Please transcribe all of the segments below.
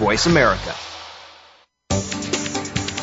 Voice America.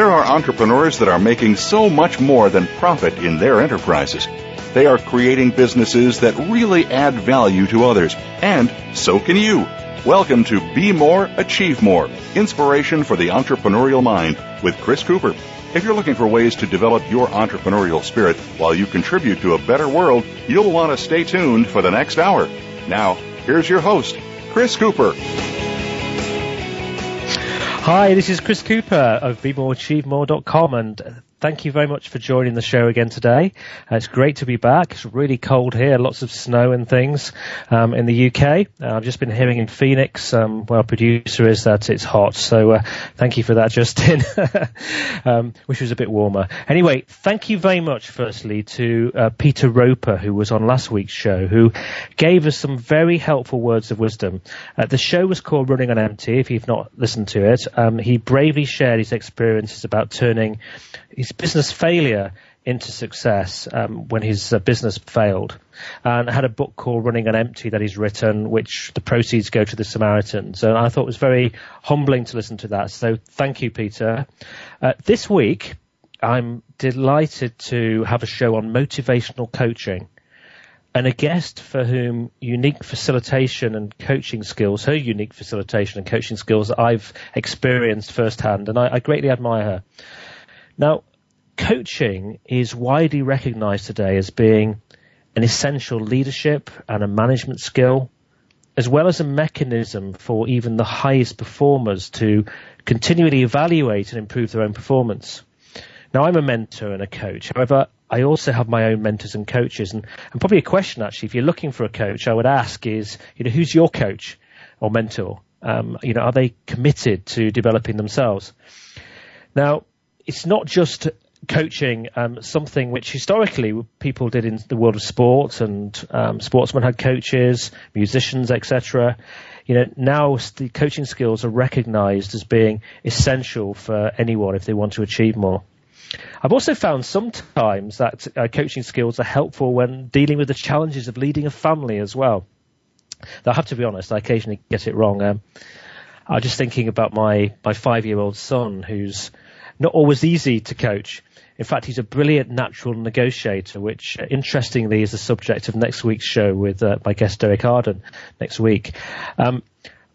There are entrepreneurs that are making so much more than profit in their enterprises. They are creating businesses that really add value to others, and so can you. Welcome to Be More, Achieve More Inspiration for the Entrepreneurial Mind with Chris Cooper. If you're looking for ways to develop your entrepreneurial spirit while you contribute to a better world, you'll want to stay tuned for the next hour. Now, here's your host, Chris Cooper. Hi, this is Chris Cooper of BeMoreAchieveMore.com and thank you very much for joining the show again today. Uh, it's great to be back. It's really cold here, lots of snow and things um, in the UK. Uh, I've just been hearing in Phoenix, um, where our producer is, that it's hot. So uh, thank you for that, Justin. um, was a bit warmer. Anyway, thank you very much, firstly, to uh, Peter Roper, who was on last week's show, who gave us some very helpful words of wisdom. Uh, the show was called Running on Empty. If you've not listened to it, um, he bravely shared his experiences about turning his business failure into success um, when his uh, business failed, and had a book called Running on Empty that he's written, which the proceeds go to the Samaritans. And I thought it was very humbling to listen to that. So thank you, Peter. Uh, this week, I'm delighted to have a show on motivational coaching. And a guest for whom unique facilitation and coaching skills, her unique facilitation and coaching skills I've experienced firsthand, and I, I greatly admire her. Now, coaching is widely recognized today as being an essential leadership and a management skill, as well as a mechanism for even the highest performers to continually evaluate and improve their own performance. Now, I'm a mentor and a coach. However, I also have my own mentors and coaches. And, and probably a question, actually, if you're looking for a coach, I would ask is, you know, who's your coach or mentor? Um, you know, are they committed to developing themselves? Now, it's not just coaching um, something which historically people did in the world of sport and um, sportsmen had coaches, musicians, etc. You know, now the coaching skills are recognized as being essential for anyone if they want to achieve more. I've also found sometimes that uh, coaching skills are helpful when dealing with the challenges of leading a family as well. Though I have to be honest, I occasionally get it wrong. Um, I was just thinking about my, my five year old son who's not always easy to coach. In fact, he's a brilliant natural negotiator, which uh, interestingly is the subject of next week's show with uh, my guest Derek Arden next week. Um,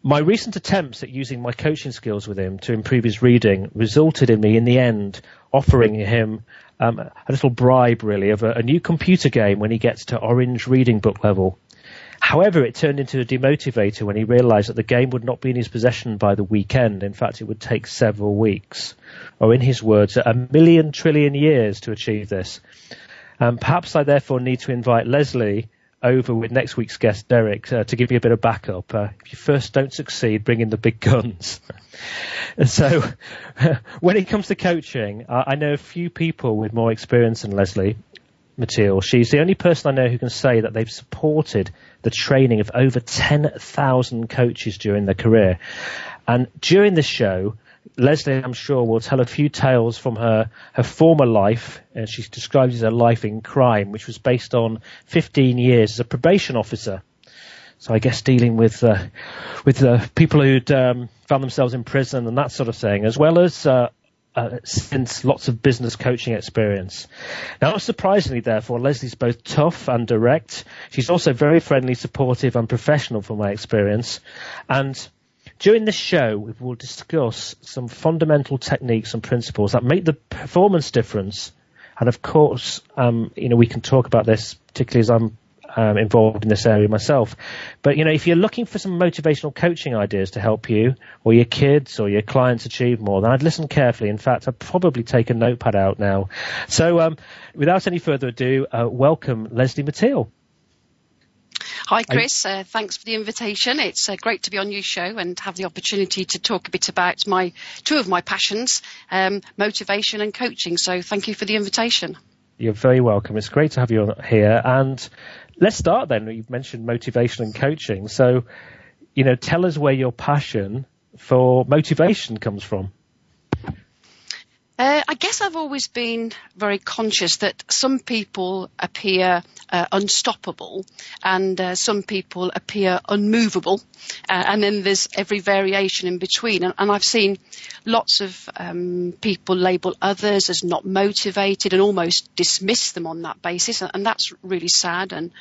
my recent attempts at using my coaching skills with him to improve his reading resulted in me, in the end, offering him um, a little bribe, really, of a, a new computer game when he gets to orange reading book level. However, it turned into a demotivator when he realized that the game would not be in his possession by the weekend. In fact, it would take several weeks, or in his words, a million trillion years to achieve this. Um, perhaps I therefore need to invite Lesley over with next week's guest, Derek, uh, to give you a bit of backup. Uh, if you first don't succeed, bring in the big guns. and so, when it comes to coaching, I know a few people with more experience than Lesley Matile. She's the only person I know who can say that they've supported the training of over 10,000 coaches during their career. And during this show, Lesley, I'm sure, will tell a few tales from her, her former life. Uh, she describes her life in crime, which was based on 15 years as a probation officer. So I guess dealing with uh, with uh, people who'd um, found themselves in prison and that sort of thing, as well as uh, uh, since lots of business coaching experience. Now, not surprisingly, therefore, Lesley's both tough and direct. She's also very friendly, supportive, and professional from my experience. And during this show, we will discuss some fundamental techniques and principles that make the performance difference. And of course, um, you know, we can talk about this, particularly as I'm um, involved in this area myself. But, you know, if you're looking for some motivational coaching ideas to help you or your kids or your clients achieve more, then I'd listen carefully. In fact, I'd probably take a notepad out now. So, um, without any further ado, uh, welcome Lesley Matile. Hi, Chris. Uh, thanks for the invitation. It's uh, great to be on your show and have the opportunity to talk a bit about my two of my passions, um, motivation and coaching. So, thank you for the invitation. You're very welcome. It's great to have you here. And let's start then. You've mentioned motivation and coaching. So, you know, tell us where your passion for motivation comes from. I guess I've always been very conscious that some people appear uh, unstoppable and uh, some people appear unmovable. Uh, and then there's every variation in between. And, and I've seen lots of um, people label others as not motivated and almost dismiss them on that basis. And, and that's really sad. And,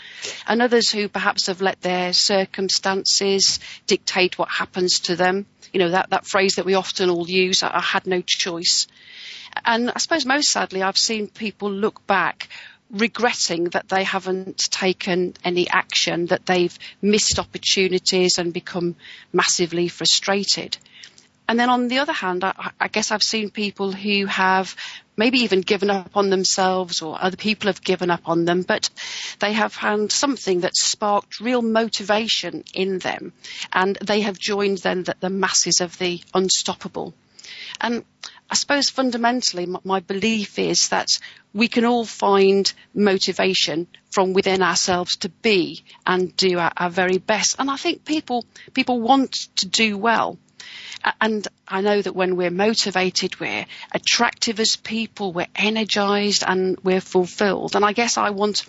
and others who perhaps have let their circumstances dictate what happens to them. You know, that, that phrase that we often all use, I, I had no choice. And I suppose most sadly, I've seen people look back regretting that they haven't taken any action, that they've missed opportunities and become massively frustrated. And then on the other hand, I, I, guess I've seen people who have maybe even given up on themselves or other people have given up on them, but they have found something that sparked real motivation in them and they have joined then the, the masses of the unstoppable. And I suppose fundamentally my belief is that we can all find motivation from within ourselves to be and do our, our very best. And I think people, people want to do well. And I know that when we're motivated, we're attractive as people, we're energized and we're fulfilled. And I guess I want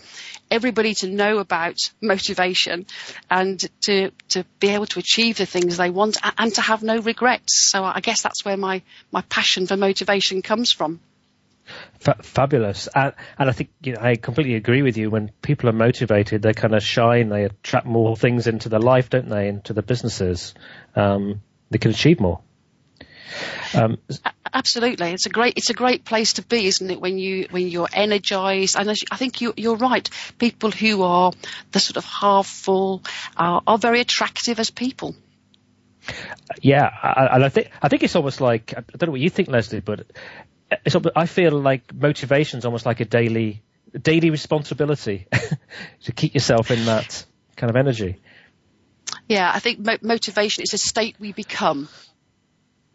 everybody to know about motivation and to, to be able to achieve the things they want and to have no regrets. So I guess that's where my, my passion for motivation comes from. F- fabulous, and, and, I think you know, I completely agree with you. When people are motivated, they kind of shine. They attract more things into their life, don't they? Into the businesses, um, they can achieve more. Um, Absolutely, it's a great it's a great place to be, isn't it? When you when you're energized, and I think you, you're right. People who are the sort of half full are, are very attractive as people. Yeah, and I think I think it's almost like I don't know what you think, Lesley, but I feel like motivation is almost like a daily daily responsibility to keep yourself in that kind of energy. Yeah, I think mo- motivation is a state we become.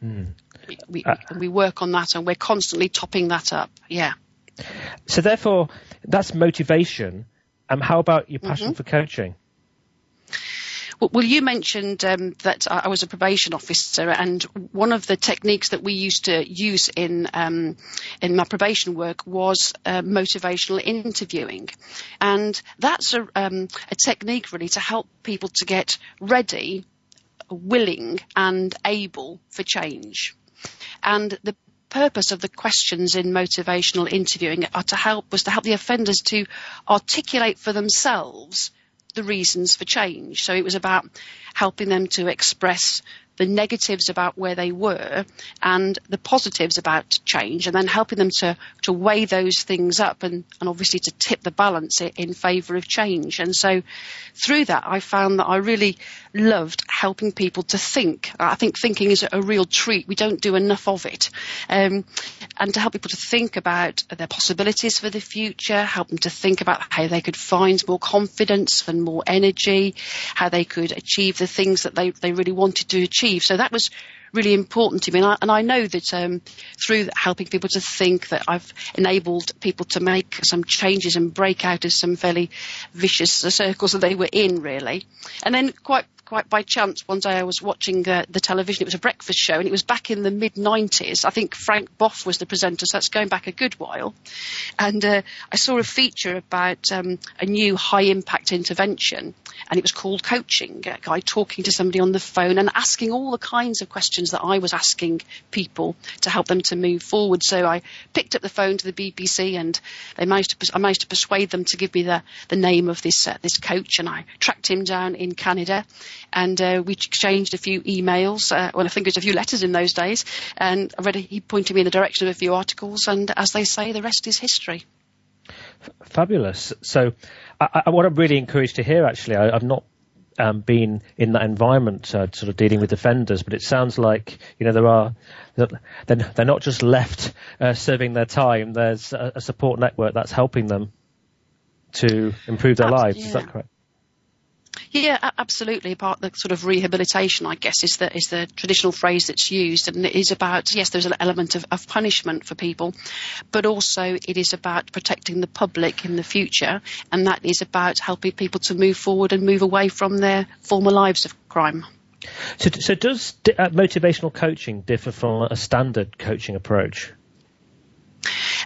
Mm. We, we, uh, we work on that and we're constantly topping that up. Yeah. So therefore, that's motivation. Um, how about your passion mm-hmm. for coaching? Well, you mentioned um, that I was a probation officer, and one of the techniques that we used to use in um, in my probation work was uh, motivational interviewing, and that's a, um, a technique really to help people to get ready, willing, and able for change. And the purpose of the questions in motivational interviewing are to help was to help the offenders to articulate for themselves the reasons for change. So it was about helping them to express the negatives about where they were and the positives about change and then helping them to, to weigh those things up and, and obviously to tip the balance in favour of change. And so through that, I found that I really loved helping people to think. I think thinking is a real treat. We don't do enough of it. Um, and to help people to think about their possibilities for the future, help them to think about how they could find more confidence and more energy, how they could achieve the things that they, they really wanted to achieve. So that was really important to me. And I, and I know that um, through helping people to think that I've enabled people to make some changes and break out of some fairly vicious circles that they were in, really. And then quite quite by chance, one day I was watching uh, the television. It was a breakfast show, and it was back in the mid 90s. I think Frank Bough was the presenter, so that's going back a good while. And uh, I saw a feature about um, a new high impact intervention, and it was called coaching. A guy talking to somebody on the phone and asking all the kinds of questions that I was asking people to help them to move forward. So I picked up the phone to the BBC, and they managed to I managed to persuade them to give me the the name of this uh, this coach, and I tracked him down in Canada and uh, we exchanged a few emails. Uh, well, I think it was a few letters in those days, and I read he pointed me in the direction of a few articles, and as they say, the rest is history. Fabulous. So, I, I, what I'm really encouraged to hear, actually, I, have not um, been in that environment, uh, sort of dealing with offenders, but it sounds like you know there are they're, they're not just left uh, serving their time. There's a, a, support network that's helping them to improve their lives. Yeah. Is that correct? Yeah, absolutely. Part the sort of rehabilitation, I guess, is the is the traditional phrase that's used, and it is about yes, there's an element of, of punishment for people, but also it is about protecting the public in the future, and that is about helping people to move forward and move away from their former lives of crime. So, so does uh, motivational coaching differ from a standard coaching approach?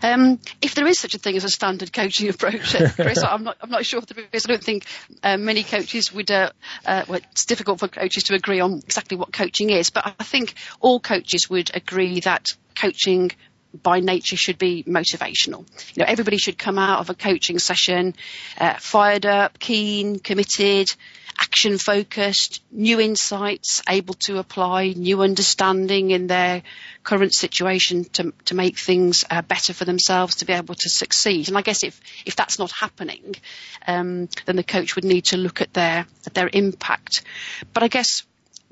Um, if there is such a thing as a standard coaching approach, uh, Chris, I'm not, I'm not sure if there is. I don't think uh, many coaches would. Uh, uh, well, it's difficult for coaches to agree on exactly what coaching is, but I think all coaches would agree that coaching by nature should be motivational. You know, everybody should come out of a coaching session uh, fired up, keen, committed, action focused, new insights, able to apply new understanding in their current situation to, to make things uh, better for themselves to be able to succeed. And I guess if, if that's not happening, um, then the coach would need to look at their, at their impact. But I guess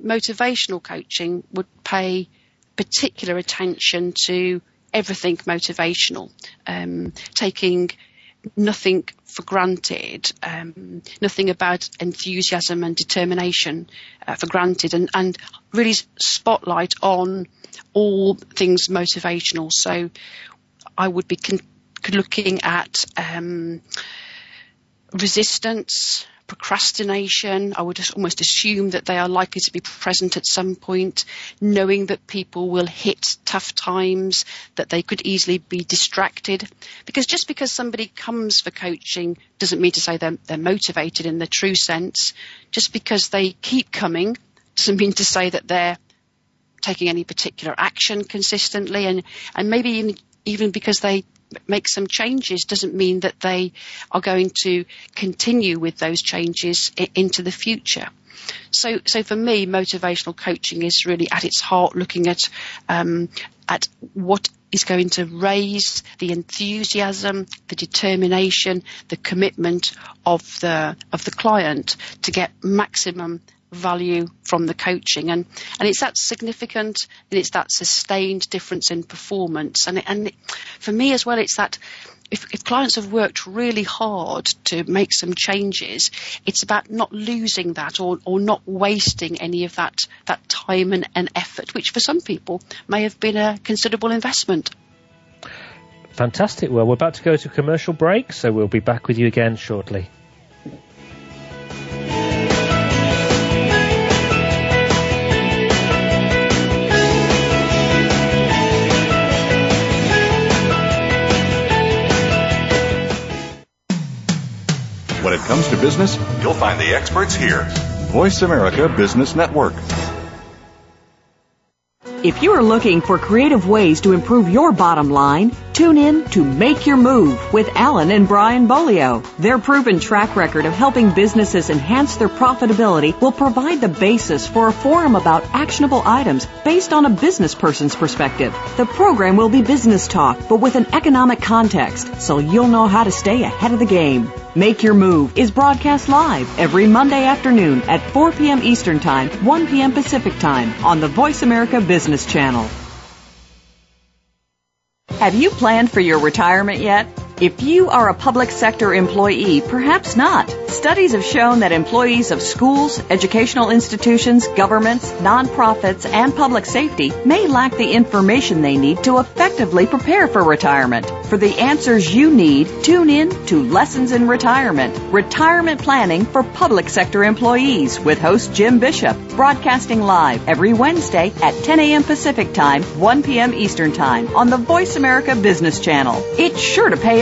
motivational coaching would pay particular attention to everything motivational, um, taking nothing for granted, um, nothing about enthusiasm and determination uh, for granted, and, and really spotlight on all things motivational. So I would be con- looking at um, resistance, procrastination. I would almost assume that they are likely to be present at some point, knowing that people will hit tough times, that they could easily be distracted. Because just because somebody comes for coaching doesn't mean to say they're, they're motivated in the true sense. Just because they keep coming doesn't mean to say that they're taking any particular action consistently and, and maybe even, because they make some changes doesn't mean that they are going to continue with those changes into the future. So, so for me, motivational coaching is really at its heart looking at um, at what is going to raise the enthusiasm, the determination, the commitment of the of the client to get maximum value from the coaching and and it's that significant and it's that sustained difference in performance and and for me as well it's that if, if clients have worked really hard to make some changes, it's about not losing that or, or not wasting any of that, that time and, and effort, which for some people may have been a considerable investment. Fantastic. Well, we're about to go to commercial break, so we'll be back with you again shortly. When it comes to business, you'll find the experts here. Voice America Business Network. If you are looking for creative ways to improve your bottom line, Tune in to Make Your Move with Alan and Brian Bolio. Their proven track record of helping businesses enhance their profitability will provide the basis for a forum about actionable items based on a business person's perspective. The program will be business talk, but with an economic context, so you'll know how to stay ahead of the game. Make Your Move is broadcast live every Monday afternoon at 4 p.m. Eastern Time, 1 p.m. Pacific Time on the Voice America Business Channel. Have you planned for your retirement yet? If you are a public sector employee, perhaps not. Studies have shown that employees of schools, educational institutions, governments, nonprofits, and public safety may lack the information they need to effectively prepare for retirement. For the answers you need, tune in to Lessons in Retirement, Retirement Planning for Public Sector Employees with host Jim Bishop, broadcasting live every Wednesday at 10 a.m. Pacific Time, 1 p.m. Eastern Time on the Voice America Business Channel. It's sure to pay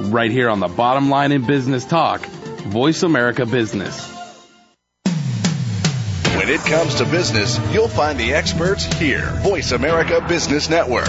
right here on the bottom line in business talk, Voice America Business. When it comes to business, you'll find the experts here. Voice America Business Network.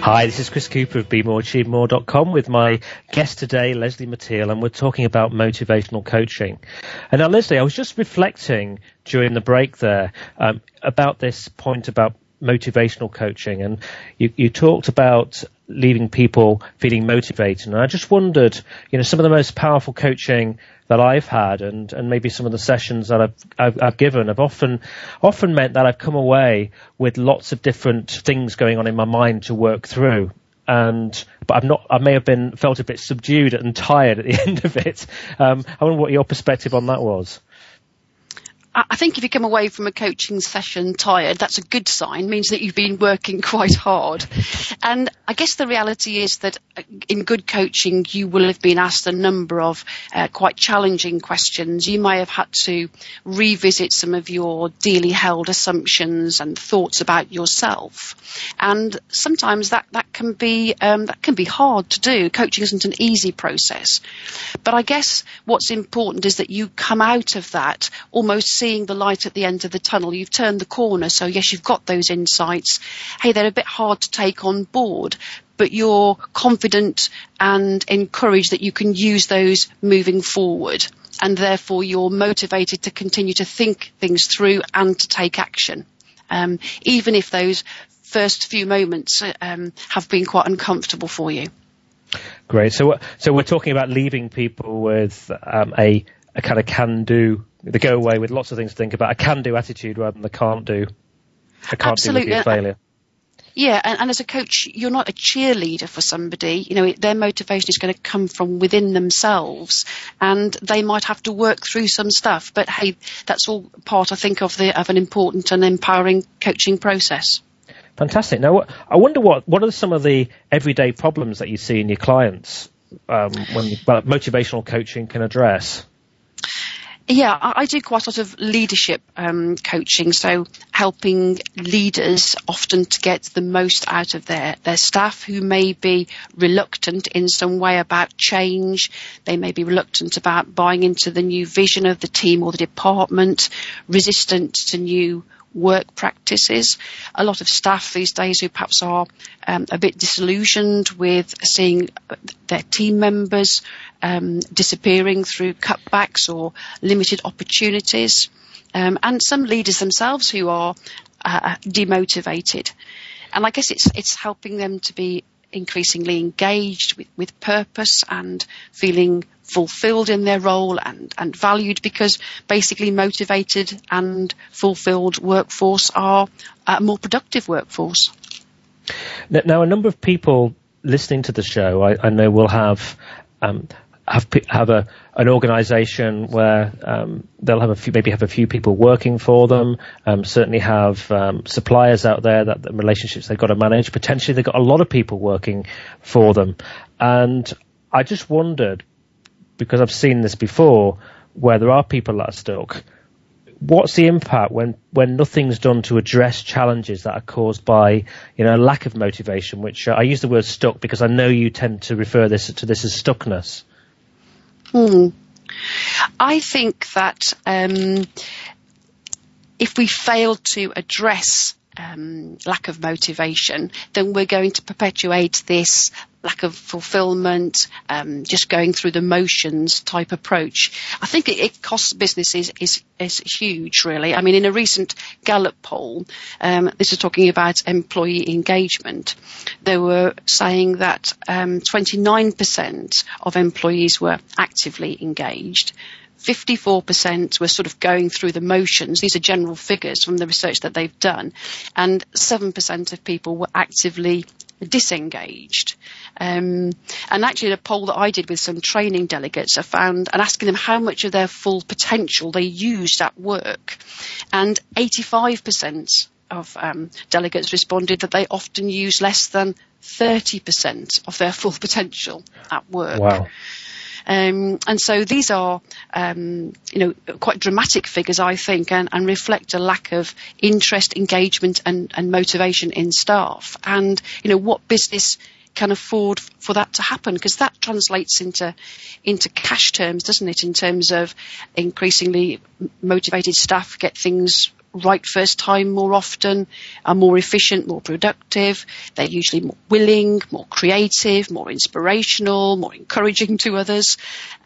Hi, this is Chris Cooper of BeMoreAchieveMore.com with my guest today, Lesley Matile, and we're talking about motivational coaching. And now, Lesley, I was just reflecting during the break there um, about this point about motivational coaching, and you, you talked about leaving people feeling motivated. And I just wondered, you know, some of the most powerful coaching that I've had and, and maybe some of the sessions that I've, I've, I've, given have often, often meant that I've come away with lots of different things going on in my mind to work through. And, but I've not, I may have been, felt a bit subdued and tired at the end of it. Um, I wonder what your perspective on that was. I think if you come away from a coaching session tired, that's a good sign, means that you've been working quite hard. And I guess the reality is that uh, in good coaching, you will have been asked a number of uh, quite challenging questions. You may have had to revisit some of your dearly held assumptions and thoughts about yourself. And sometimes that, that can be, um, that can be hard to do. Coaching isn't an easy process. But I guess what's important is that you come out of that almost seeing the light at the end of the tunnel. You've turned the corner. So yes, you've got those insights. Hey, they're a bit hard to take on board, but you're confident and encouraged that you can use those moving forward. And therefore you're motivated to continue to think things through and to take action. Um, even if those first few moments um, have been quite uncomfortable for you. Great. So, so we're talking about leaving people with um, a, a kind of can-do they go away with lots of things to think about. A can-do attitude rather than the can't-do. A can't-do with failure. Yeah, and, and, as a coach, you're not a cheerleader for somebody. You know, their motivation is going to come from within themselves, and they might have to work through some stuff. But hey, that's all part, I think, of the of an important and empowering coaching process. Fantastic. Now, I wonder what what are some of the everyday problems that you see in your clients um, when well, motivational coaching can address. Yeah, I, do quite a lot of leadership um, coaching, so helping leaders often to get the most out of their, their staff who may be reluctant in some way about change. They may be reluctant about buying into the new vision of the team or the department, resistant to new work practices. A lot of staff these days who perhaps are um, a bit disillusioned with seeing their team members um, disappearing through cutbacks or limited opportunities, um, and some leaders themselves who are uh, demotivated. And I guess it's it's helping them to be increasingly engaged with, with purpose and feeling fulfilled in their role and, and valued because basically motivated and fulfilled workforce are a more productive workforce. Now, a number of people listening to the show, I, I know, will have um, have have a an organisation where um, they'll have a few, maybe have a few people working for them. Um, certainly have um, suppliers out there that the relationships they've got to manage. Potentially, they've got a lot of people working for them, and I just wondered because I've seen this before where there are people that are stuck. What's the impact when, when nothing's done to address challenges that are caused by, you know, lack of motivation, which uh, I use the word stuck because I know you tend to refer this to this as stuckness. Hmm. I think that um, if we fail to address um, lack of motivation, then we're going to perpetuate this lack of fulfillment, um, just going through the motions type approach. I think it, it costs businesses is, is huge, really. I mean, in a recent Gallup poll, um, this is talking about employee engagement. They were saying that um, 29% of employees were actively engaged. 54% were sort of going through the motions. These are general figures from the research that they've done. And 7% of people were actively disengaged. Um, and actually, a poll that I did with some training delegates, I found and asking them how much of their full potential they used at work, and 85% of um, delegates responded that they often use less than 30% of their full potential at work. Wow. Um, and so these are, um, you know, quite dramatic figures, I think, and, and reflect a lack of interest, engagement, and, and motivation in staff. And you know, what business can afford for that to happen because that translates into into cash terms, doesn't it? In terms of increasingly motivated staff get things right first time more often, are more efficient, more productive. They're usually more willing, more creative, more inspirational, more encouraging to others.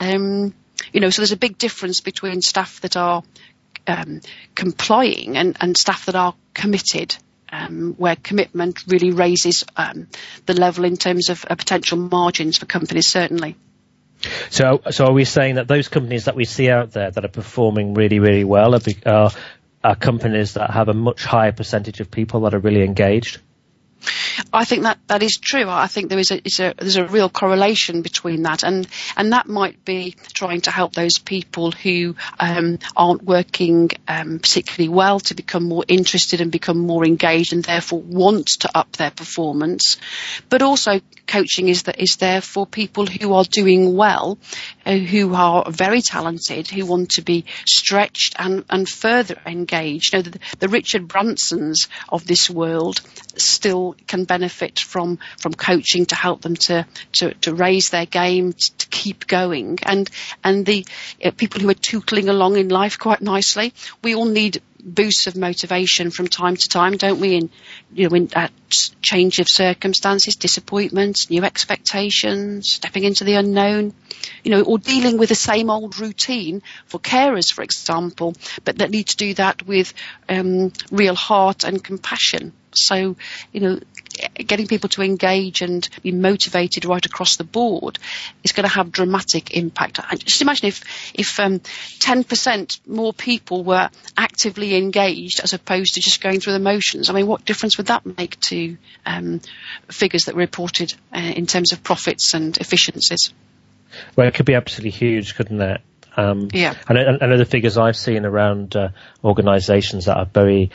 Um, you know, so there's a big difference between staff that are um, complying and, and staff that are committed. Um, where commitment really raises um, the level in terms of uh, potential margins for companies, certainly. So, so are we saying that those companies that we see out there that are performing really, really well are, are are companies that have a much higher percentage of people that are really engaged? I think that that is true. I think there is a, a, there's a real correlation between that, and and that might be trying to help those people who um, aren't working um, particularly well to become more interested and become more engaged, and therefore want to up their performance. But also, coaching is that is there for people who are doing well, uh, who are very talented, who want to be stretched and and further engaged. You know, the, the Richard Bransons of this world still can benefit from from coaching to help them to to, to raise their game, to keep going, and and the uh, people who are tootling along in life quite nicely. We all need boosts of motivation from time to time, don't we? In you know, in uh, change of circumstances, disappointments, new expectations, stepping into the unknown, you know, or dealing with the same old routine for carers, for example, but that need to do that with um, real heart and compassion. So, you know, getting people to engage and be motivated right across the board is going to have dramatic impact. Just imagine if if um, 10% more people were actively engaged as opposed to just going through the motions. I mean, what difference would that make to um, figures that were reported uh, in terms of profits and efficiencies? Well, it could be absolutely huge, couldn't it? Um, yeah. I know, I know, the figures I've seen around uh, organisations that are very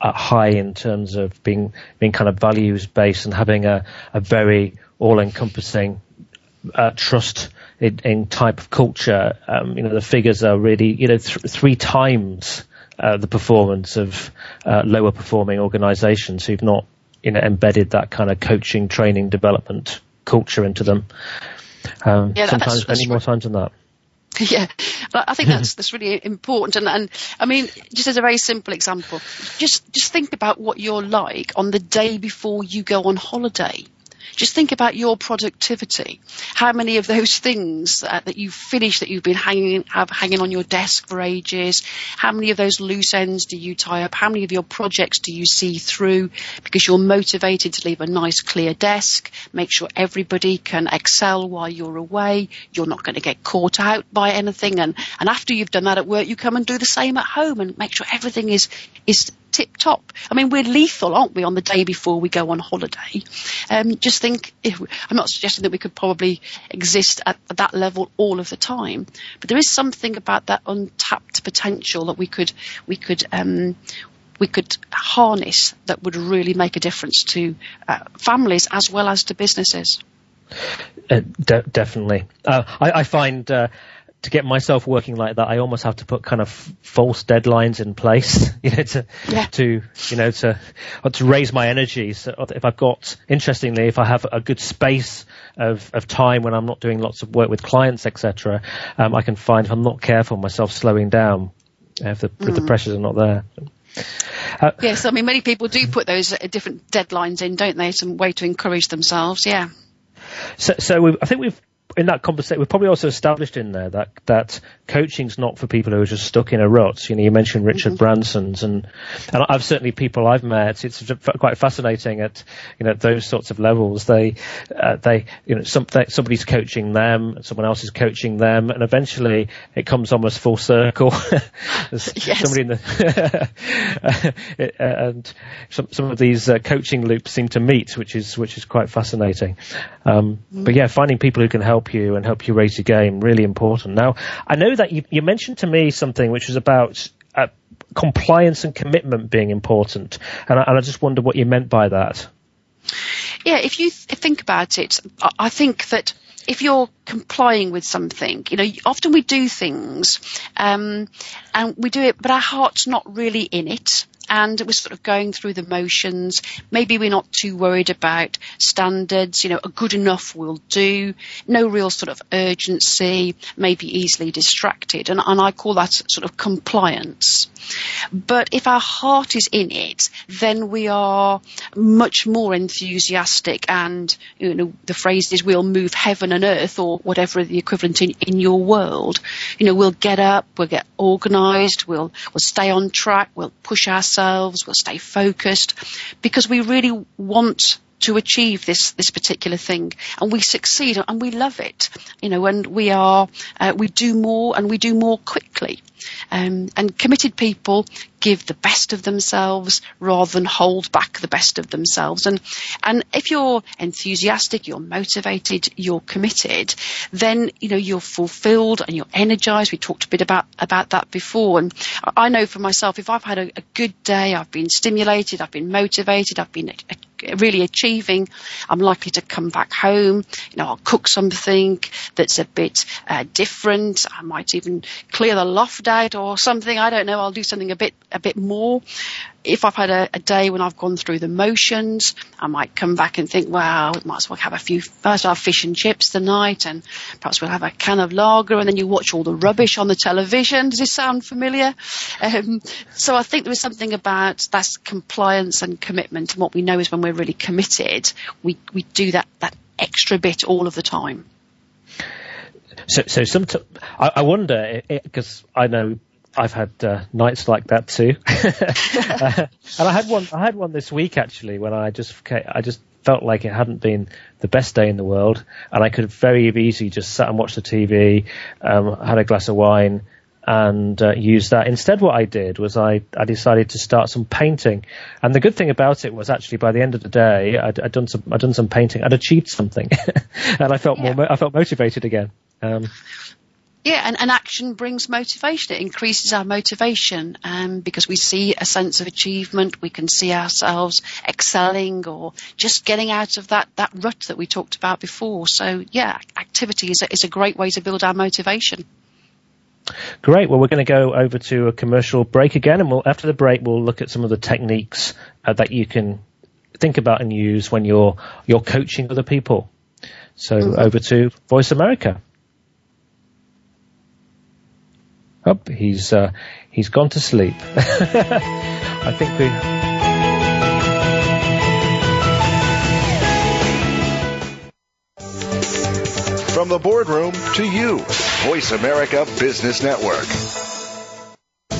high in terms of being being kind of values based and having a, a very all encompassing uh, trust in, in, type of culture. Um, you know, the figures are really you know th- three times uh, the performance of uh, lower performing organisations who've not you know embedded that kind of coaching, training, development culture into them. Um, yeah, sometimes that's, many more times than that. Yeah, I think that's that's really important. And, and I mean, just as a very simple example, just just think about what you're like on the day before you go on holiday. Just think about your productivity. How many of those things uh, that you've finished that you've been hanging have hanging on your desk for ages? How many of those loose ends do you tie up? How many of your projects do you see through because you're motivated to leave a nice clear desk, make sure everybody can excel while you're away, you're not going to get caught out by anything and and after you've done that at work you come and do the same at home and make sure everything is is tip top. I mean, we're lethal, aren't we, on the day before we go on holiday? Um, just think, if, I'm not suggesting that we could probably exist at, at, that level all of the time, but there is something about that untapped potential that we could, we could, um, we could harness that would really make a difference to uh, families as well as to businesses. Uh, de- definitely. Uh, I, I, find uh, to get myself working like that, I almost have to put kind of false deadlines in place, you know, to, yeah. to, you know, to, to raise my energy. So if I've got, interestingly, if I have a good space of, of time when I'm not doing lots of work with clients, etc., um, I can find if I'm not careful myself slowing down if the, mm. if the pressures are not there. Uh, yes, I mean, many people do put those uh, different deadlines in, don't they? Some way to encourage themselves, yeah. So, so I think we've in that conversation, we've probably also established in there that that coaching's not for people who are just stuck in a rut. You know, you mentioned Richard mm-hmm. Branson's, and and I've certainly people I've met. It's quite fascinating at you know those sorts of levels. They uh, they you know some, somebody's coaching them, someone else is coaching them, and eventually it comes almost full circle. yes. Somebody in the and some some of these uh, coaching loops seem to meet, which is which is quite fascinating. Um, mm-hmm. But yeah, finding people who can help help you and help you raise your game. Really important. Now, I know that you, you mentioned to me something which was about uh, compliance and commitment being important, and I, and I just wonder what you meant by that. Yeah, if you th- think about it, I think that if you're complying with something, you know, often we do things um, and we do it, but our heart's not really in it and we're sort of going through the motions. Maybe we're not too worried about standards, you know, a good enough will do, no real sort of urgency, maybe easily distracted. And, and I call that sort of compliance. But if our heart is in it, then we are much more enthusiastic and, you know, the phrase is we'll move heaven and earth or whatever the equivalent in, in your world. You know, we'll get up, we'll get organized, we'll, we'll stay on track, we'll push ourselves, we'll stay focused because we really want to achieve this this particular thing and we succeed and we love it. You know and we are uh, we do more and we do more quickly um, and committed people give the best of themselves rather than hold back the best of themselves. And, and if you're enthusiastic, you're motivated, you're committed, then, you know, you're fulfilled and you're energized. We talked a bit about, about that before. And I know for myself, if I've had a, a good day, I've been stimulated, I've been motivated, I've been really achieving, I'm likely to come back home. You know, I'll cook something that's a bit uh, different. I might even clear the loft out or something. I don't know. I'll do something a bit a bit more. If I've had a, a, day when I've gone through the motions, I might come back and think, well, we might as well have a few, first have fish and chips tonight and perhaps we'll have a can of lager and then you watch all the rubbish on the television. Does this sound familiar? Um, so I think there is something about that's compliance and commitment and what we know is when we're really committed, we, we do that, that extra bit all of the time. So, so some, I, I wonder because I know I've had uh, nights like that too, uh, and I had one. I had one this week actually when I just I just felt like it hadn't been the best day in the world, and I could very easily just sat and watched the TV, um, had a glass of wine, and uh, use that. Instead, what I did was I, I decided to start some painting, and the good thing about it was actually by the end of the day, I'd, I'd done some I'd done some painting, I'd achieved something, and I felt yeah. more I felt motivated again. Um, yeah, and, and action brings motivation. It increases our motivation um, because we see a sense of achievement. We can see ourselves excelling or just getting out of that, that rut that we talked about before. So, yeah, activity is a, is a great way to build our motivation. Great. Well, we're going to go over to a commercial break again, and we'll, after the break, we'll look at some of the techniques uh, that you can think about and use when you're you're coaching other people. So, mm-hmm. over to Voice America. Oh, he's uh, he's gone to sleep. I think we. From the boardroom to you, Voice America Business Network.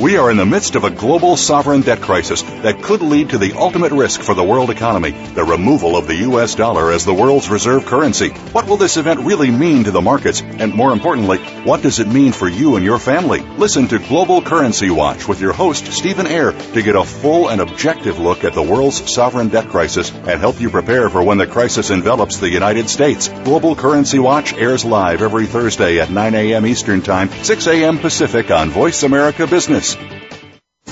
We are in the midst of a global sovereign debt crisis that could lead to the ultimate risk for the world economy, the removal of the US dollar as the world's reserve currency. What will this event really mean to the markets? And more importantly, what does it mean for you and your family? Listen to Global Currency Watch with your host, Stephen Ayre, to get a full and objective look at the world's sovereign debt crisis and help you prepare for when the crisis envelops the United States. Global Currency Watch airs live every Thursday at 9 a.m. Eastern Time, 6 a.m. Pacific on Voice America Business business.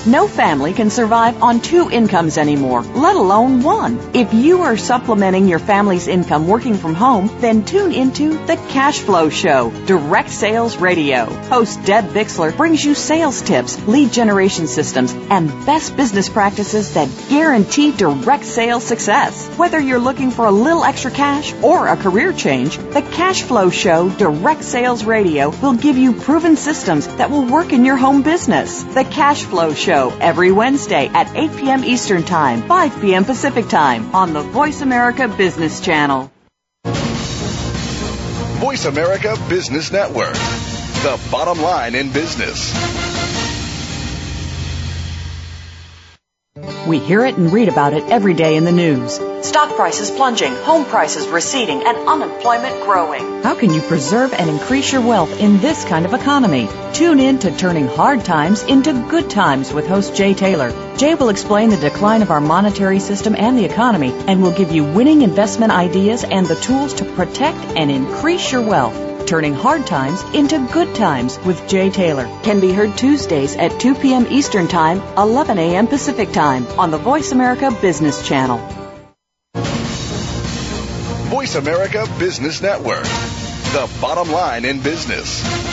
No family can survive on two incomes anymore, let alone one. If you are supplementing your family's income working from home, then tune into The Cash Flow Show, Direct Sales Radio. Host Deb Bixler brings you sales tips, lead generation systems, and best business practices that guarantee direct sales success. Whether you're looking for a little extra cash or a career change, The Cash Flow Show, Direct Sales Radio will give you proven systems that will work in your home business. The Cash Flow Show Show every Wednesday at 8 p.m. Eastern Time, 5 p.m. Pacific Time on the Voice America Business Channel. Voice America Business Network, the bottom line in business. We hear it and read about it every day in the news. Stock prices plunging, home prices receding, and unemployment growing. How can you preserve and increase your wealth in this kind of economy? Tune in to Turning Hard Times into Good Times with host Jay Taylor. Jay will explain the decline of our monetary system and the economy and will give you winning investment ideas and the tools to protect and increase your wealth. Turning Hard Times into Good Times with Jay Taylor can be heard Tuesdays at 2 p.m. Eastern Time, 11 a.m. Pacific Time on the Voice America Business Channel. Voice America Business Network, the bottom line in business.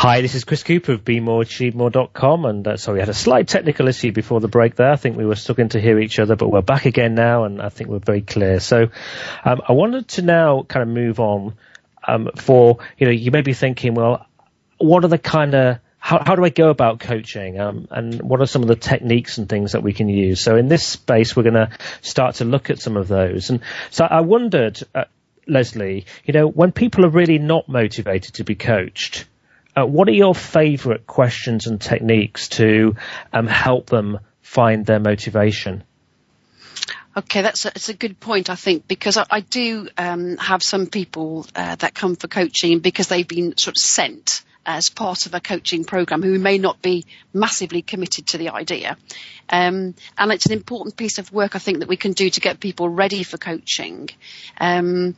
Hi, this is Chris Cooper of BeMoreAchieveMore.com, and uh, sorry, we had a slight technical issue before the break there. I think we were struggling to hear each other, but we're back again now, and I think we're very clear. So, um, I wanted to now kind of move on um, for you know you may be thinking, well, what are the kind of how, how do I go about coaching? Um, and what are some of the techniques and things that we can use? So in this space, we're going to start to look at some of those. And so I wondered, uh, Lesley, you know, when people are really not motivated to be coached, uh, what are your favourite questions and techniques to um, help them find their motivation? Okay, that's a, it's a good point, I think, because I, I do um, have some people uh, that come for coaching because they've been sort of sent as part of a coaching program who may not be massively committed to the idea. Um, and it's an important piece of work I think that we can do to get people ready for coaching. Um,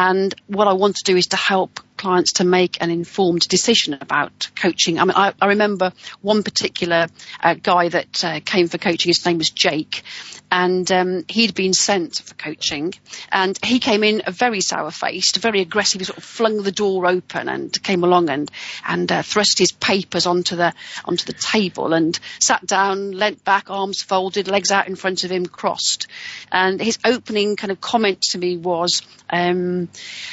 and what I want to do is to help clients to make an informed decision about coaching. I mean, I, I remember one particular uh, guy that uh, came for coaching. His name was Jake, and um, he'd been sent for coaching, and he came in very sour-faced, very aggressive. He sort of flung the door open and came along and and uh, thrust his papers onto the onto the table and sat down, leant back, arms folded, legs out in front of him, crossed. And his opening kind of comment to me was, um,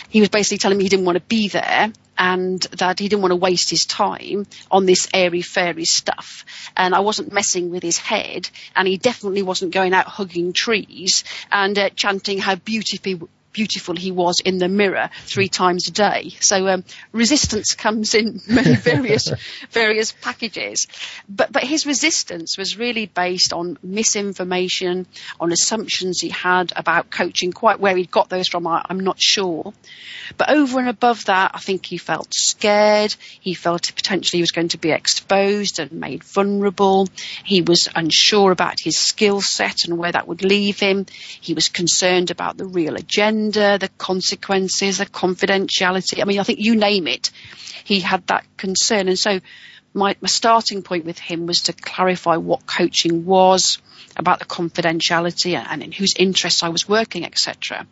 he was basically telling me he didn't want to be there and that he didn't want to waste his time on this airy fairy stuff. And I wasn't messing with his head, and he definitely wasn't going out hugging trees and uh, chanting how beautiful beautiful he was in the mirror three times a day. So um, resistance comes in many various various packages, but but his resistance was really based on misinformation, on assumptions he had about coaching. Quite where he got those from, I, I'm not sure. But over and above that, I think he felt scared. He felt potentially he was going to be exposed and made vulnerable. He was unsure about his skill set and where that would leave him. He was concerned about the real agenda the consequences, the confidentiality. I mean, I think you name it, he had that concern. And so my, my starting point with him was to clarify what coaching was, about the confidentiality and in whose interests I was working, etc.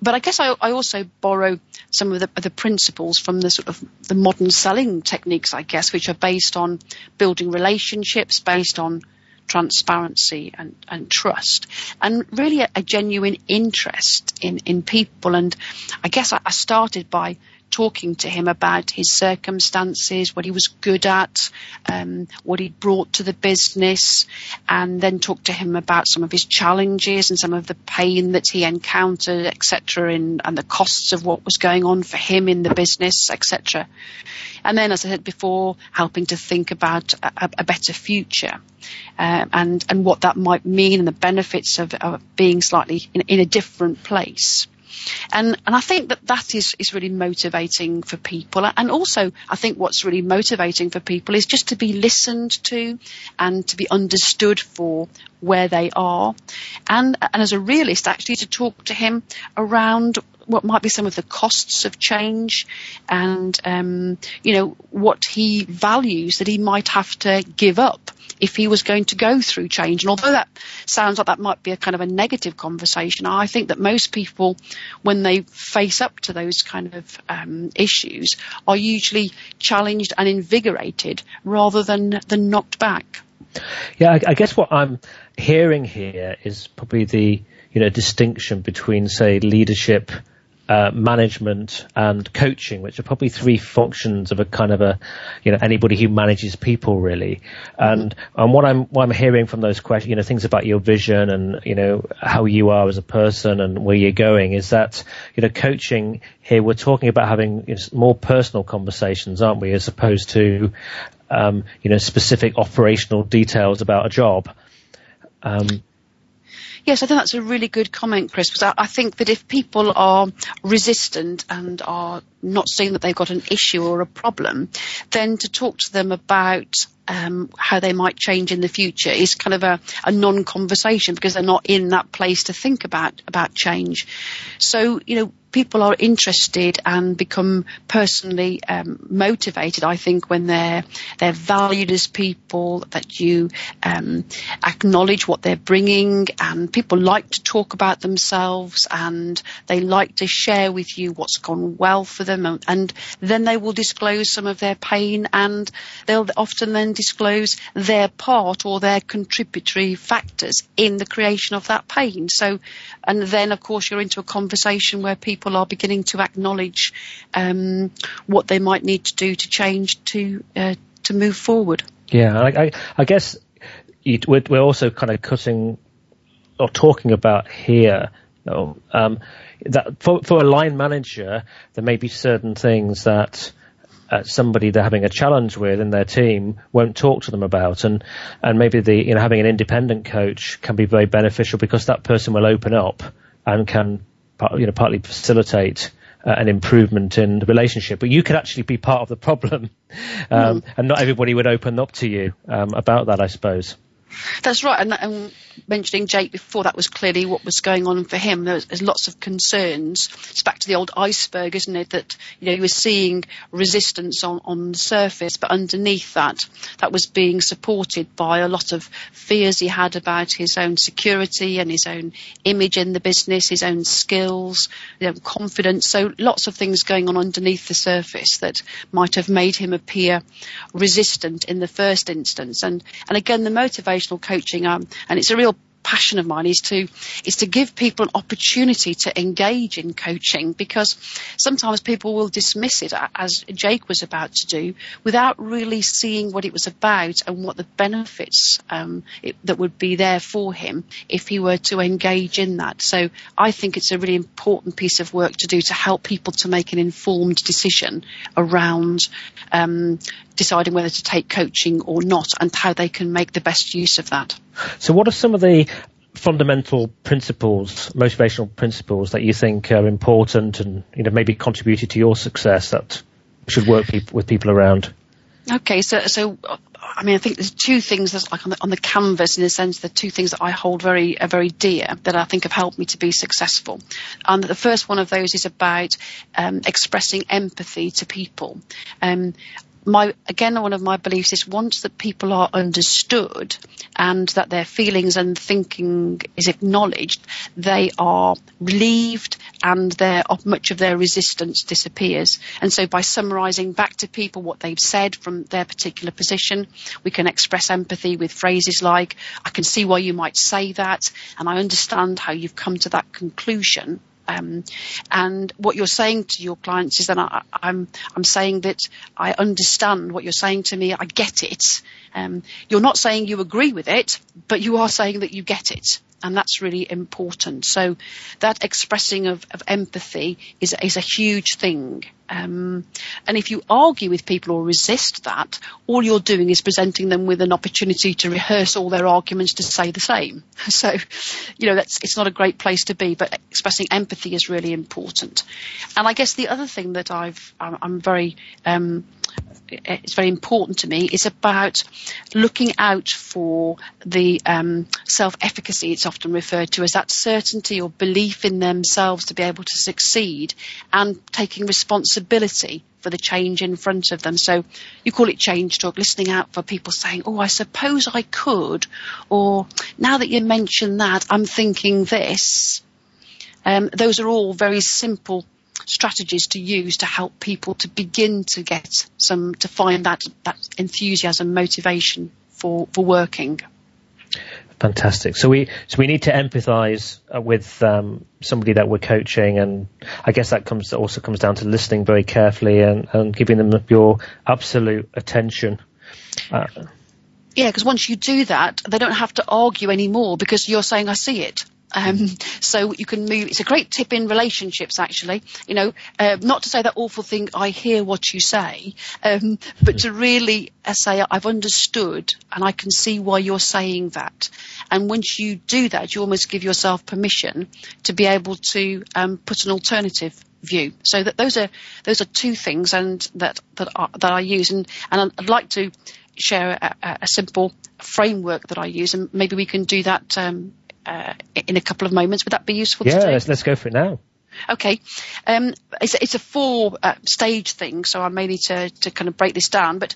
But I guess I, I, also borrow some of the, the, principles from the sort of the modern selling techniques, I guess, which are based on building relationships, based on transparency and, and trust and really a, a, genuine interest in, in people. And I guess I, I started by talking to him about his circumstances, what he was good at, um, what he brought to the business, and then talk to him about some of his challenges and some of the pain that he encountered, etc., and the costs of what was going on for him in the business, etc. And then, as I said before, helping to think about a, a better future. Uh, and and what that might mean and the benefits of, of being slightly in, in, a different place. And, and I think that that is, is really motivating for people. And also, I think what's really motivating for people is just to be listened to and to be understood for where they are. And, and as a realist, actually to talk to him around what might be some of the costs of change and, um, you know, what he values that he might have to give up if he was going to go through change. And although that sounds like that might be a kind of a negative conversation, I think that most people, when they face up to those kind of um, issues, are usually challenged and invigorated rather than, than knocked back. Yeah, I, I guess what I'm hearing here is probably the you know distinction between say leadership uh, management and coaching, which are probably three functions of a kind of a, you know, anybody who manages people really. And, mm-hmm. and what I'm, what I'm hearing from those questions, you know, things about your vision and, you know, how you are as a person and where you're going is that, you know, coaching here, we're talking about having you know, more personal conversations, aren't we, as opposed to, um, you know, specific operational details about a job. Um, Yes, I think that's a really good comment, Chris, because I, I think that if people are resistant and are not seeing that they've got an issue or a problem, then to talk to them about um, how they might change in the future is kind of a, a, non-conversation because they're not in that place to think about about change. So you know, people are interested and become personally um, motivated. I think when they're they're valued as people, that you um, acknowledge what they're bringing, and people like to talk about themselves, and they like to share with you what's gone well for them, and, and then they will disclose some of their pain, and they'll often then disclose their part or their contributory factors in the creation of that pain. So, and then of course you're into a conversation where people are beginning to acknowledge um, what they might need to do to change to uh, to move forward. Yeah, I, I, I guess we're, we're, also kind of cutting or talking about here. Um, that for, for a line manager, there may be certain things that uh, somebody they're having a challenge with in their team won't talk to them about, and and maybe the you know having an independent coach can be very beneficial because that person will open up and can you know, partly facilitate uh, an improvement in the relationship, but you could actually be part of the problem, um, mm. and not everybody would open up to you um, about that, I suppose. That's right, and, and, mentioning Jake before, that was clearly what was going on for him. There's, there's, lots of concerns. It's back to the old iceberg, isn't it? That you know he was seeing resistance on on the surface, but underneath that, that was being supported by a lot of fears he had about his own security and his own image in the business, his own skills, you know, confidence. So lots of things going on underneath the surface that might have made him appear resistant in the first instance. And and again, the motivational coaching, um, and it's a real passion of mine is to is to give people an opportunity to engage in coaching because sometimes people will dismiss it as Jake was about to do without really seeing what it was about and what the benefits um, it, that would be there for him if he were to engage in that. So I think it's a really important piece of work to do to help people to make an informed decision around um, deciding whether to take coaching or not and how they can make the best use of that. So what are some of the fundamental principles, motivational principles that you think are important and, you know, maybe contributed to your success that should work with people around? Okay, so so I mean, I think there's two things that's like on the, on the canvas in a sense. The two things that I hold very uh, very dear that I think have helped me to be successful. And the first one of those is about um, expressing empathy to people. Um, my again one of my beliefs is once that people are understood and that their feelings and thinking is acknowledged, they are relieved and their much of their resistance disappears. And so by summarising back to people what they've said from their particular position, we can express empathy with phrases like, I can see why you might say that and I understand how you've come to that conclusion Um, and what you're saying to your clients is that I, I'm, I'm saying that I understand what you're saying to me. I get it. Um, you're not saying you agree with it, but you are saying that you get it and that's really important. So that expressing of, of empathy is, is a huge thing. Um, and if you argue with people or resist that, all you're doing is presenting them with an opportunity to rehearse all their arguments to say the same. So, you know, that's, it's not a great place to be, but expressing empathy is really important. And I guess the other thing that I've, I'm, I'm very, um, it's very important to me is about looking out for the um, self-efficacy. It's often referred to as that certainty or belief in themselves to be able to succeed, and taking responsibility for the change in front of them. So you call it change talk, listening out for people saying, "Oh, I suppose I could," or "Now that you mention that, I'm thinking this." Um, those are all very simple strategies to use to help people to begin to get some, to find that, that enthusiasm, motivation for, for working. Fantastic. So we so we need to empathise uh, with um, somebody that we're coaching, and I guess that comes also comes down to listening very carefully and, and giving them your absolute attention. Uh, yeah, because once you do that, they don't have to argue anymore because you're saying, "I see it." Um, so you can move. It's a great tip in relationships, actually. You know, uh, not to say that awful thing. I hear what you say, um, but to really say I've understood and I can see why you're saying that. And once you do that, you almost give yourself permission to be able to um, put an alternative view. So that those are those are two things, and that that are, that I use, and and I'd like to share a, a simple framework that I use, and maybe we can do that um, uh, in a couple of moments. Would that be useful? Yeah, let's, let's go for it now. Okay, um, it's, it's, a four uh, stage thing, so I may need to, to kind of break this down. But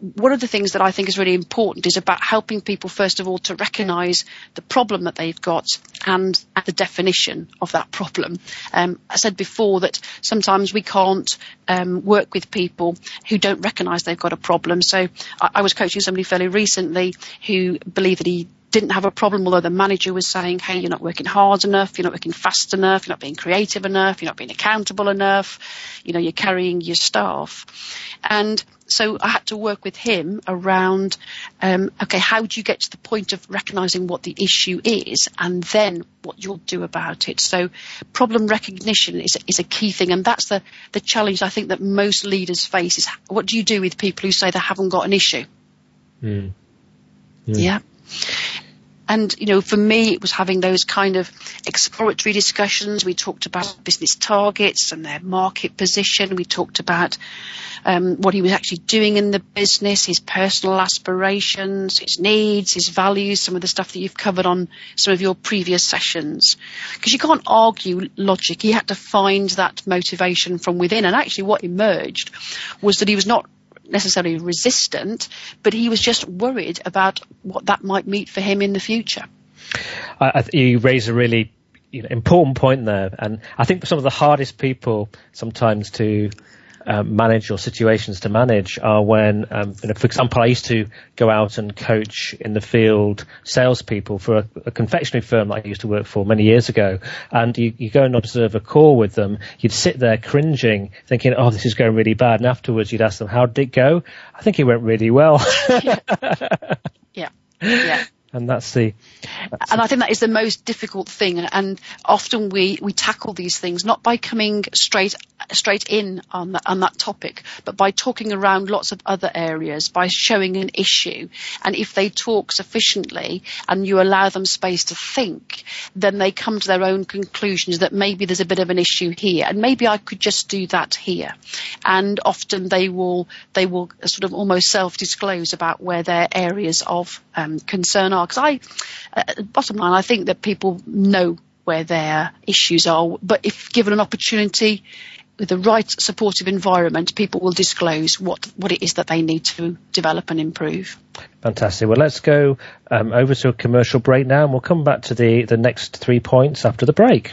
one of the things that I think is really important is about helping people, first of all, to recognise the problem that they've got and the definition of that problem. Um, I said before that sometimes we can't um, work with people who don't recognise they've got a problem. So I, I was coaching somebody fairly recently who believed that he didn't have a problem, although the manager was saying, hey, you're not working hard enough, you're not working fast enough, you're not being creative enough, you're not being accountable enough, you know, you're carrying your staff. And so I had to work with him around, um, okay, how do you get to the point of recognizing what the issue is and then what you'll do about it? So problem recognition is, is a key thing. And that's the, the challenge I think that most leaders face is what do you do with people who say they haven't got an issue? Mm. Mm. Yeah. And, you know, for me, it was having those kind of exploratory discussions. We talked about business targets and their market position. We talked about um, what he was actually doing in the business, his personal aspirations, his needs, his values, some of the stuff that you've covered on some of your previous sessions. Because you can't argue logic. He had to find that motivation from within. And actually what emerged was that he was not necessarily resistant, but he was just worried about what that might mean for him in the future. I, you raise a really you know, important point there, and I think some of the hardest people sometimes to um, manage or situations to manage are when, um, you know, for example, I used to go out and coach in the field salespeople for a, a confectionery firm that I used to work for many years ago. And you, you go and observe a call with them. You'd sit there cringing, thinking, "Oh, this is going really bad." And afterwards, you'd ask them, "How did it go?" I think it went really well. yeah. yeah. yeah and that's the that's and I think that is the most difficult thing. And often we we tackle these things not by coming straight straight in on that on that topic but by talking around lots of other areas by showing an issue. And if they talk sufficiently and you allow them space to think then they come to their own conclusions that maybe there's a bit of an issue here. And maybe I could just do that here and often they will they will sort of almost self disclose about where their areas of um, concern are are. Because I, uh, bottom line, I think that people know where their issues are, but if given an opportunity with the right supportive environment, people will disclose what, what it is that they need to develop and improve. Fantastic. Well, let's go um, over to a commercial break now, and we'll come back to the, the next three points after the break.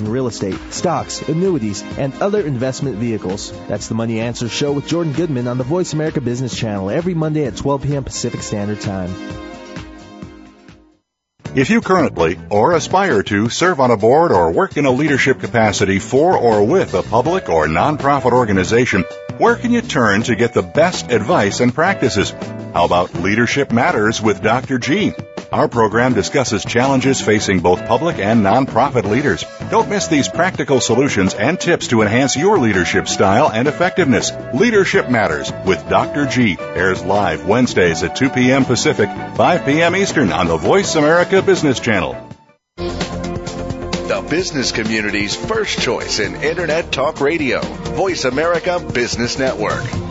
in real estate, stocks, annuities, and other investment vehicles. That's the Money Answer Show with Jordan Goodman on the Voice America Business Channel every Monday at 12 p.m. Pacific Standard Time. If you currently or aspire to serve on a board or work in a leadership capacity for or with a public or nonprofit organization, where can you turn to get the best advice and practices? How about Leadership Matters with Dr. G? Our program discusses challenges facing both public and nonprofit leaders. Don't miss these practical solutions and tips to enhance your leadership style and effectiveness. Leadership Matters with Dr. G airs live Wednesdays at 2 p.m. Pacific, 5 p.m. Eastern on the Voice America Business Channel. The business community's first choice in Internet Talk Radio, Voice America Business Network.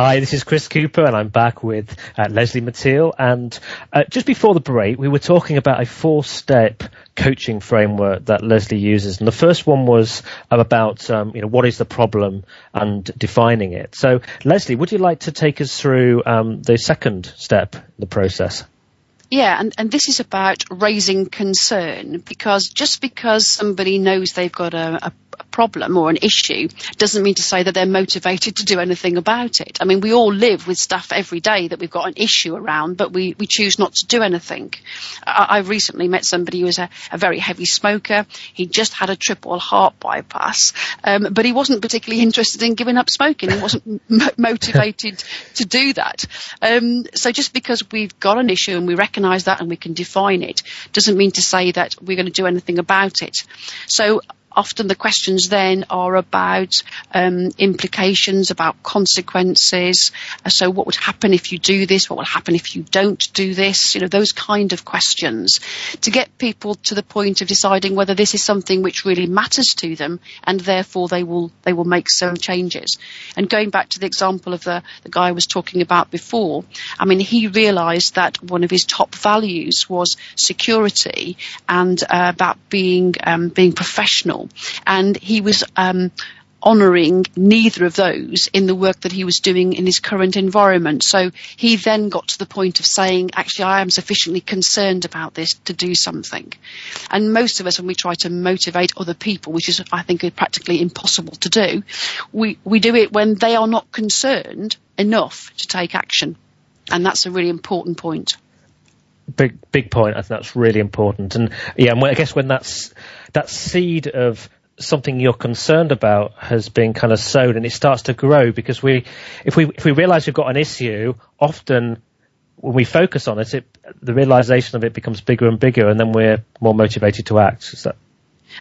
Hi, this is Chris Cooper, and I'm back with uh, Lesley Matile. And uh, just before the break, we were talking about a four-step coaching framework that Lesley uses. And the first one was about, um, you know, what is the problem and defining it. So, Lesley, would you like to take us through um, the second step in the process? Yeah, and, and this is about raising concern because just because somebody knows they've got a, a problem or an issue doesn't mean to say that they're motivated to do anything about it. I mean, we all live with stuff every day that we've got an issue around, but we, we choose not to do anything. I, I recently met somebody who was a, a, very heavy smoker. He just had a triple heart bypass, um, but he wasn't particularly interested in giving up smoking. He wasn't m- motivated to do that. Um, so just because we've got an issue and we recognise that and we can define it, doesn't mean to say that we're going to do anything about it. So often the questions then are about um, implications, about consequences. Uh, so what would happen if you do this? What will happen if you don't do this? You know, those kind of questions to get people to the point of deciding whether this is something which really matters to them and therefore they will, they will make some changes. And going back to the example of the, the guy I was talking about before, I mean, he realized that one of his top values was security and uh, about being, um, being professional and he was um, honouring neither of those in the work that he was doing in his current environment. So he then got to the point of saying, actually, I am sufficiently concerned about this to do something. And most of us, when we try to motivate other people, which is, I think, practically impossible to do, we, we do it when they are not concerned enough to take action. And that's a really important point big big point. I think that's really important. And yeah, I guess when that's that seed of something you're concerned about has been kind of sown and it starts to grow because we, if we, if we realize we've got an issue, often when we focus on it, it, the realization of it becomes bigger and bigger and then we're more motivated to act. Is that?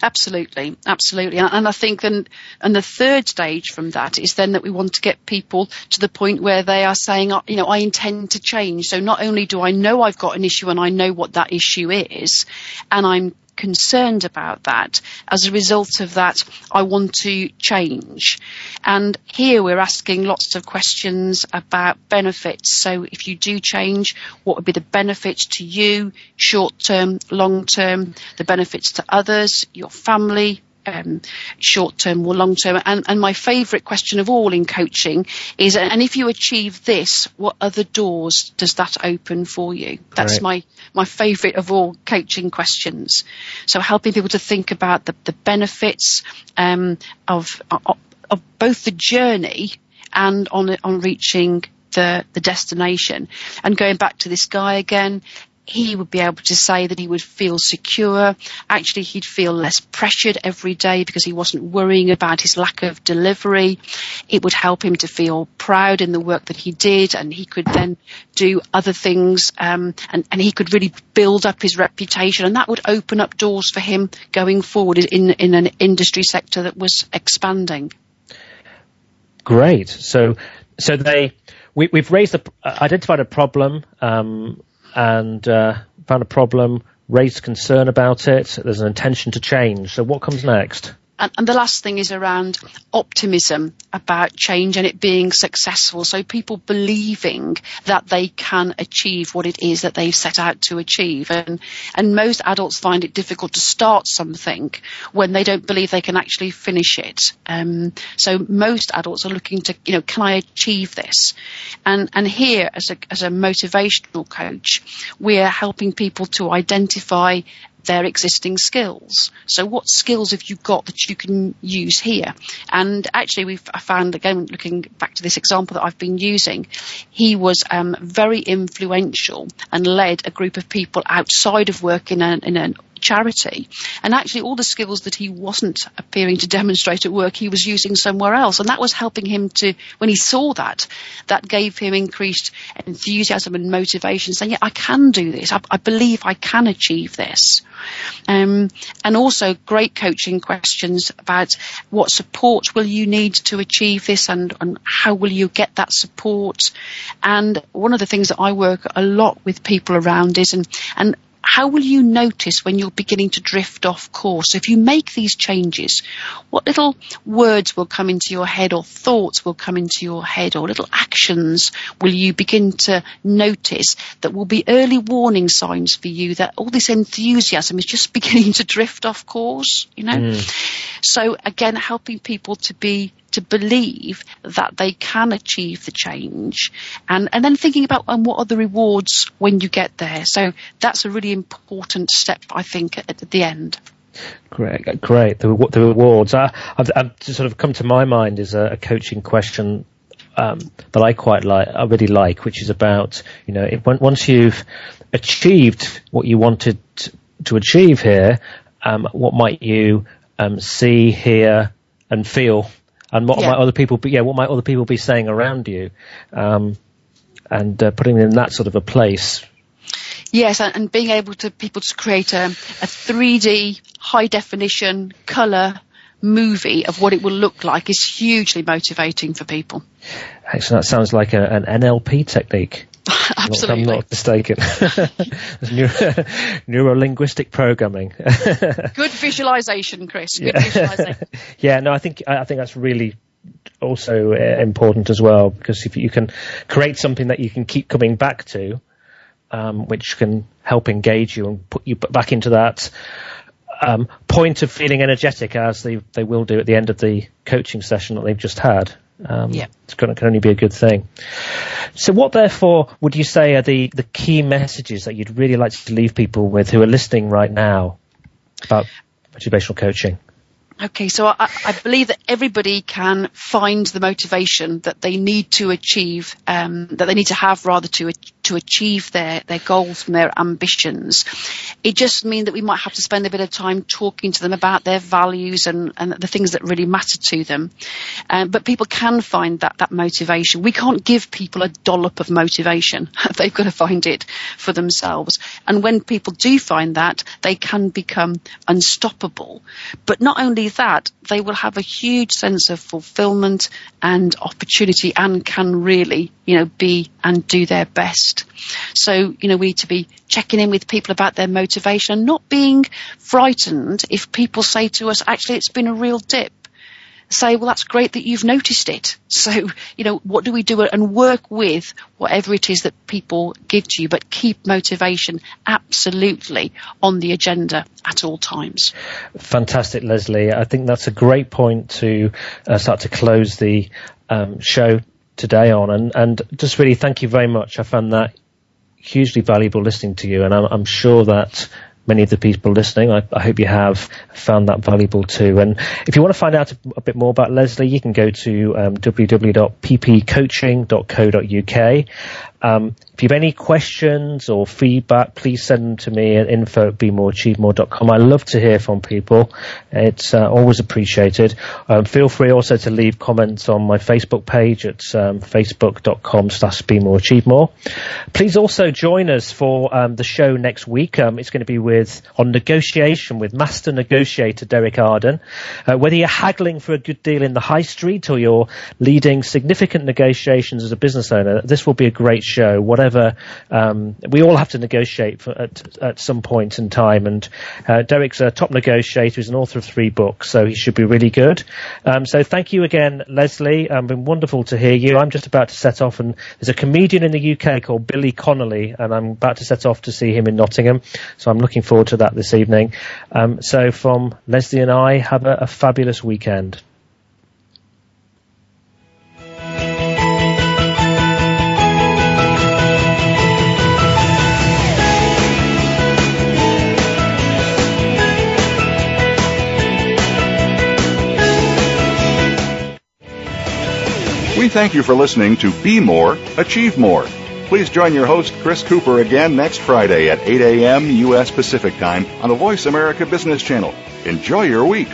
Absolutely, absolutely. And, and I think then, and the third stage from that is then that we want to get people to the point where they are saying, oh, you know, I intend to change. So not only do I know I've got an issue and I know what that issue is, and I'm concerned about that. As a result of that, I want to change. And here we're asking lots of questions about benefits. So if you do change, what would be the benefits to you, short term, long term, the benefits to others, your family, um, short term or long term. And, and my favourite question of all in coaching is, and if you achieve this, what other doors does that open for you? That's my my favourite of all coaching questions. So helping people to think about the, the benefits um, of, of of both the journey and on on reaching the, the destination. And going back to this guy again, he would be able to say that he would feel secure. Actually, he'd feel less pressured every day because he wasn't worrying about his lack of delivery. It would help him to feel proud in the work that he did, and he could then do other things, um, and, and he could really build up his reputation, and that would open up doors for him going forward in in an industry sector that was expanding. Great. So, so they we, have raised a, identified a problem um, and uh, found a problem, raised concern about it. There's an intention to change. So, what comes next? And, and, the last thing is around optimism about change and it being successful. So people believing that they can achieve what it is that they've set out to achieve. And, and most adults find it difficult to start something when they don't believe they can actually finish it. Um, so most adults are looking to, you know, can I achieve this? And, and here as a, as a motivational coach, we're helping people to identify their existing skills. So what skills have you got that you can use here? And actually we've I found again looking back to this example that I've been using, he was um, very influential and led a group of people outside of work in, a, in an charity. And actually, all the skills that he wasn't appearing to demonstrate at work, he was using somewhere else. And that was helping him to, when he saw that, that gave him increased enthusiasm and motivation, saying, yeah, I can do this. I, I believe I can achieve this. Um, and also great coaching questions about what support will you need to achieve this and, and how will you get that support. And one of the things that I work a lot with people around is, and, and how will you notice when you're beginning to drift off course? If you make these changes, what little words will come into your head or thoughts will come into your head or little actions will you begin to notice that will be early warning signs for you that all this enthusiasm is just beginning to drift off course, you know? Mm. So again, helping people to be to believe that they can achieve the change and, and then thinking about um, what are the rewards when you get there. So that's a really important step, I think, at, at the end. Great, great. The, the rewards. I, have I've sort of come to my mind is a, a coaching question um, that I quite like, I really like, which is about, you know, if, once you've achieved what you wanted to achieve here, um, what might you um, see, hear, and feel and what yeah. might other people be, yeah, what might other people be saying around you, um, and uh, putting them in that sort of a place. Yes, and, and being able to people to create a, a 3D high definition color movie of what it will look like is hugely motivating for people. Excellent. That sounds like a, an NLP technique. Absolutely. I'm not mistaken. Neuro, linguistic programming. Good visualization, Chris. Good yeah. visualization. yeah, no, I think, I think that's really also uh, important as well because if you can create something that you can keep coming back to, um, which can help engage you and put you back into that um, point of feeling energetic as they, they will do at the end of the coaching session that they've just had. Um, yeah. It's going to, can only be a good thing. So what therefore would you say are the, the key messages that you'd really like to leave people with who are listening right now about motivational coaching? Okay, so I, I, believe that everybody can find the motivation that they need to achieve, um, that they need to have rather to to achieve their, their goals and their ambitions. It just means that we might have to spend a bit of time talking to them about their values and, and the things that really matter to them. Um, but people can find that, that motivation. We can't give people a dollop of motivation. They've got to find it for themselves. And when people do find that, they can become unstoppable. But not only that, they will have a huge sense of fulfillment and opportunity and can really, you know, be and do their best. So, you know, we need to be checking in with people about their motivation not being frightened if people say to us, actually, it's been a real dip say, well, that's great that you've noticed it. So, you know, what do we do and work with whatever it is that people give to you, but keep motivation absolutely on the agenda at all times. Fantastic, Lesley. I think that's a great point to uh, start to close the um, show today on, and, and just really thank you very much. I found that hugely valuable listening to you, and I'm, I'm sure that many of the people listening. I, I, hope you have found that valuable too. And if you want to find out a, bit more about Lesley, you can go to um, www.ppcoaching.co.uk. Um, if you have any questions or feedback, please send them to me at info at bemoreachievemore.com. I love to hear from people. It's uh, always appreciated. Um, feel free also to leave comments on my Facebook page at um, facebook.com slash bemoreachievemore. Please also join us for um, the show next week. Um, it's going to be with on negotiation with master negotiator Derek Arden. Uh, whether you're haggling for a good deal in the high street or you're leading significant negotiations as a business owner, this will be a great show. Whatever. Um, we all have to negotiate for, at, at some point in time, and uh, Derek's a top negotiator. He's an author of three books, so he should be really good. Um, so thank you again, Lesley. Um, been wonderful to hear you. I'm just about to set off, and there's a comedian in the UK called Billy Connolly, and I'm about to set off to see him in Nottingham. So I'm looking forward to that this evening. Um, so from Lesley and I, have a, a fabulous weekend. We thank you for listening to Be More, Achieve More. Please join your host, Chris Cooper, again next Friday at 8 a.m. U.S. Pacific Time on the Voice America Business Channel. Enjoy your week.